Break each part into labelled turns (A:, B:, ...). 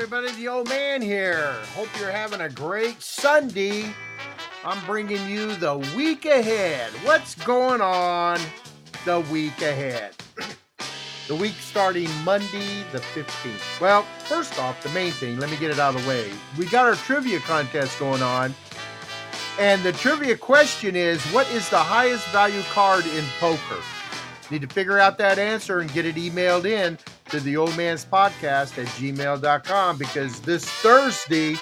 A: everybody. The old man here. Hope you're having a great Sunday. I'm bringing you the week ahead. What's going on the week ahead? the week starting Monday, the 15th. Well, first off, the main thing, let me get it out of the way. We got our trivia contest going on. And the trivia question is what is the highest value card in poker? Need to figure out that answer and get it emailed in to the old man's podcast at gmail.com because this Thursday,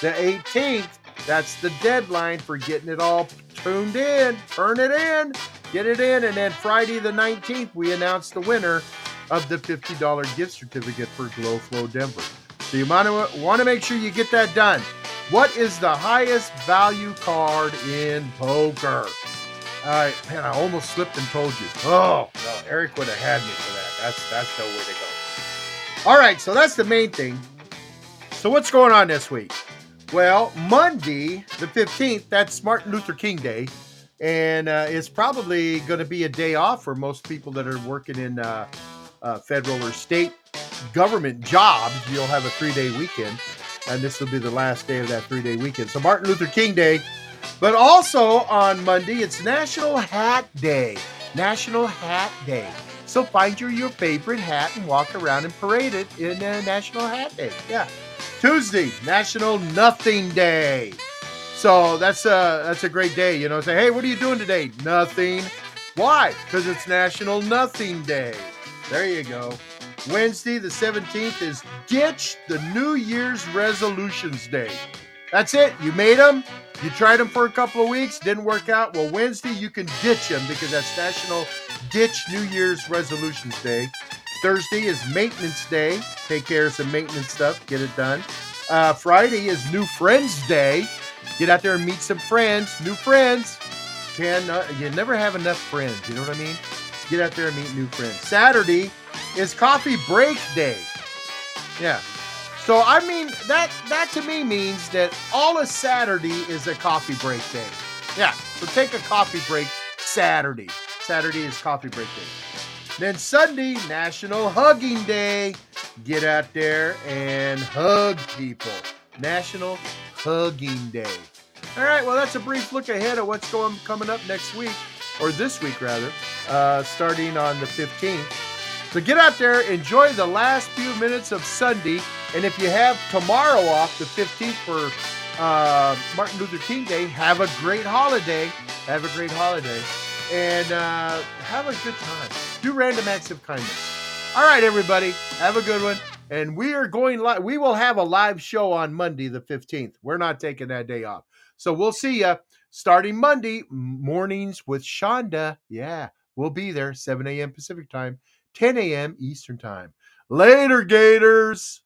A: the 18th, that's the deadline for getting it all tuned in. Turn it in, get it in. And then Friday, the 19th, we announce the winner of the $50 gift certificate for Glow Flow Denver. So you to want to make sure you get that done. What is the highest value card in poker? All right, man, I almost slipped and told you. Oh, no, Eric would have had me for that. That's that's no way to go. All right, so that's the main thing. So what's going on this week? Well, Monday, the 15th, that's Martin Luther King Day. And uh, it's probably going to be a day off for most people that are working in uh, uh, federal or state government jobs. You'll have a three day weekend. And this will be the last day of that three day weekend. So, Martin Luther King Day but also on Monday, it's National Hat Day. National Hat Day. So find your, your favorite hat and walk around and parade it in uh, National Hat Day. Yeah. Tuesday, National Nothing Day. So that's a that's a great day. You know, say, hey, what are you doing today? Nothing. Why? Because it's National Nothing Day. There you go. Wednesday, the 17th, is Ditch the New Year's Resolutions Day. That's it. You made them. You tried them for a couple of weeks, didn't work out. Well, Wednesday you can ditch them because that's National Ditch New Year's Resolutions Day. Thursday is Maintenance Day. Take care of some maintenance stuff, get it done. Uh, Friday is New Friends Day. Get out there and meet some friends, new friends. Can uh, you never have enough friends? You know what I mean? Get out there and meet new friends. Saturday is Coffee Break Day. Yeah, so I mean that that to me means that all of Saturday is a coffee break day. Yeah. So take a coffee break Saturday. Saturday is coffee break day. Then Sunday, National Hugging Day. Get out there and hug people. National Hugging Day. All right, well, that's a brief look ahead of what's going coming up next week, or this week rather, uh, starting on the 15th. So get out there, enjoy the last few minutes of Sunday, and if you have tomorrow off, the 15th for uh, Martin Luther King Day, have a great holiday. Have a great holiday, and uh, have a good time. Do random acts of kindness. All right, everybody, have a good one. And we are going live. We will have a live show on Monday, the 15th. We're not taking that day off. So we'll see you starting Monday mornings with Shonda. Yeah, we'll be there, 7 a.m. Pacific time. 10 a.m. Eastern Time. Later, Gators.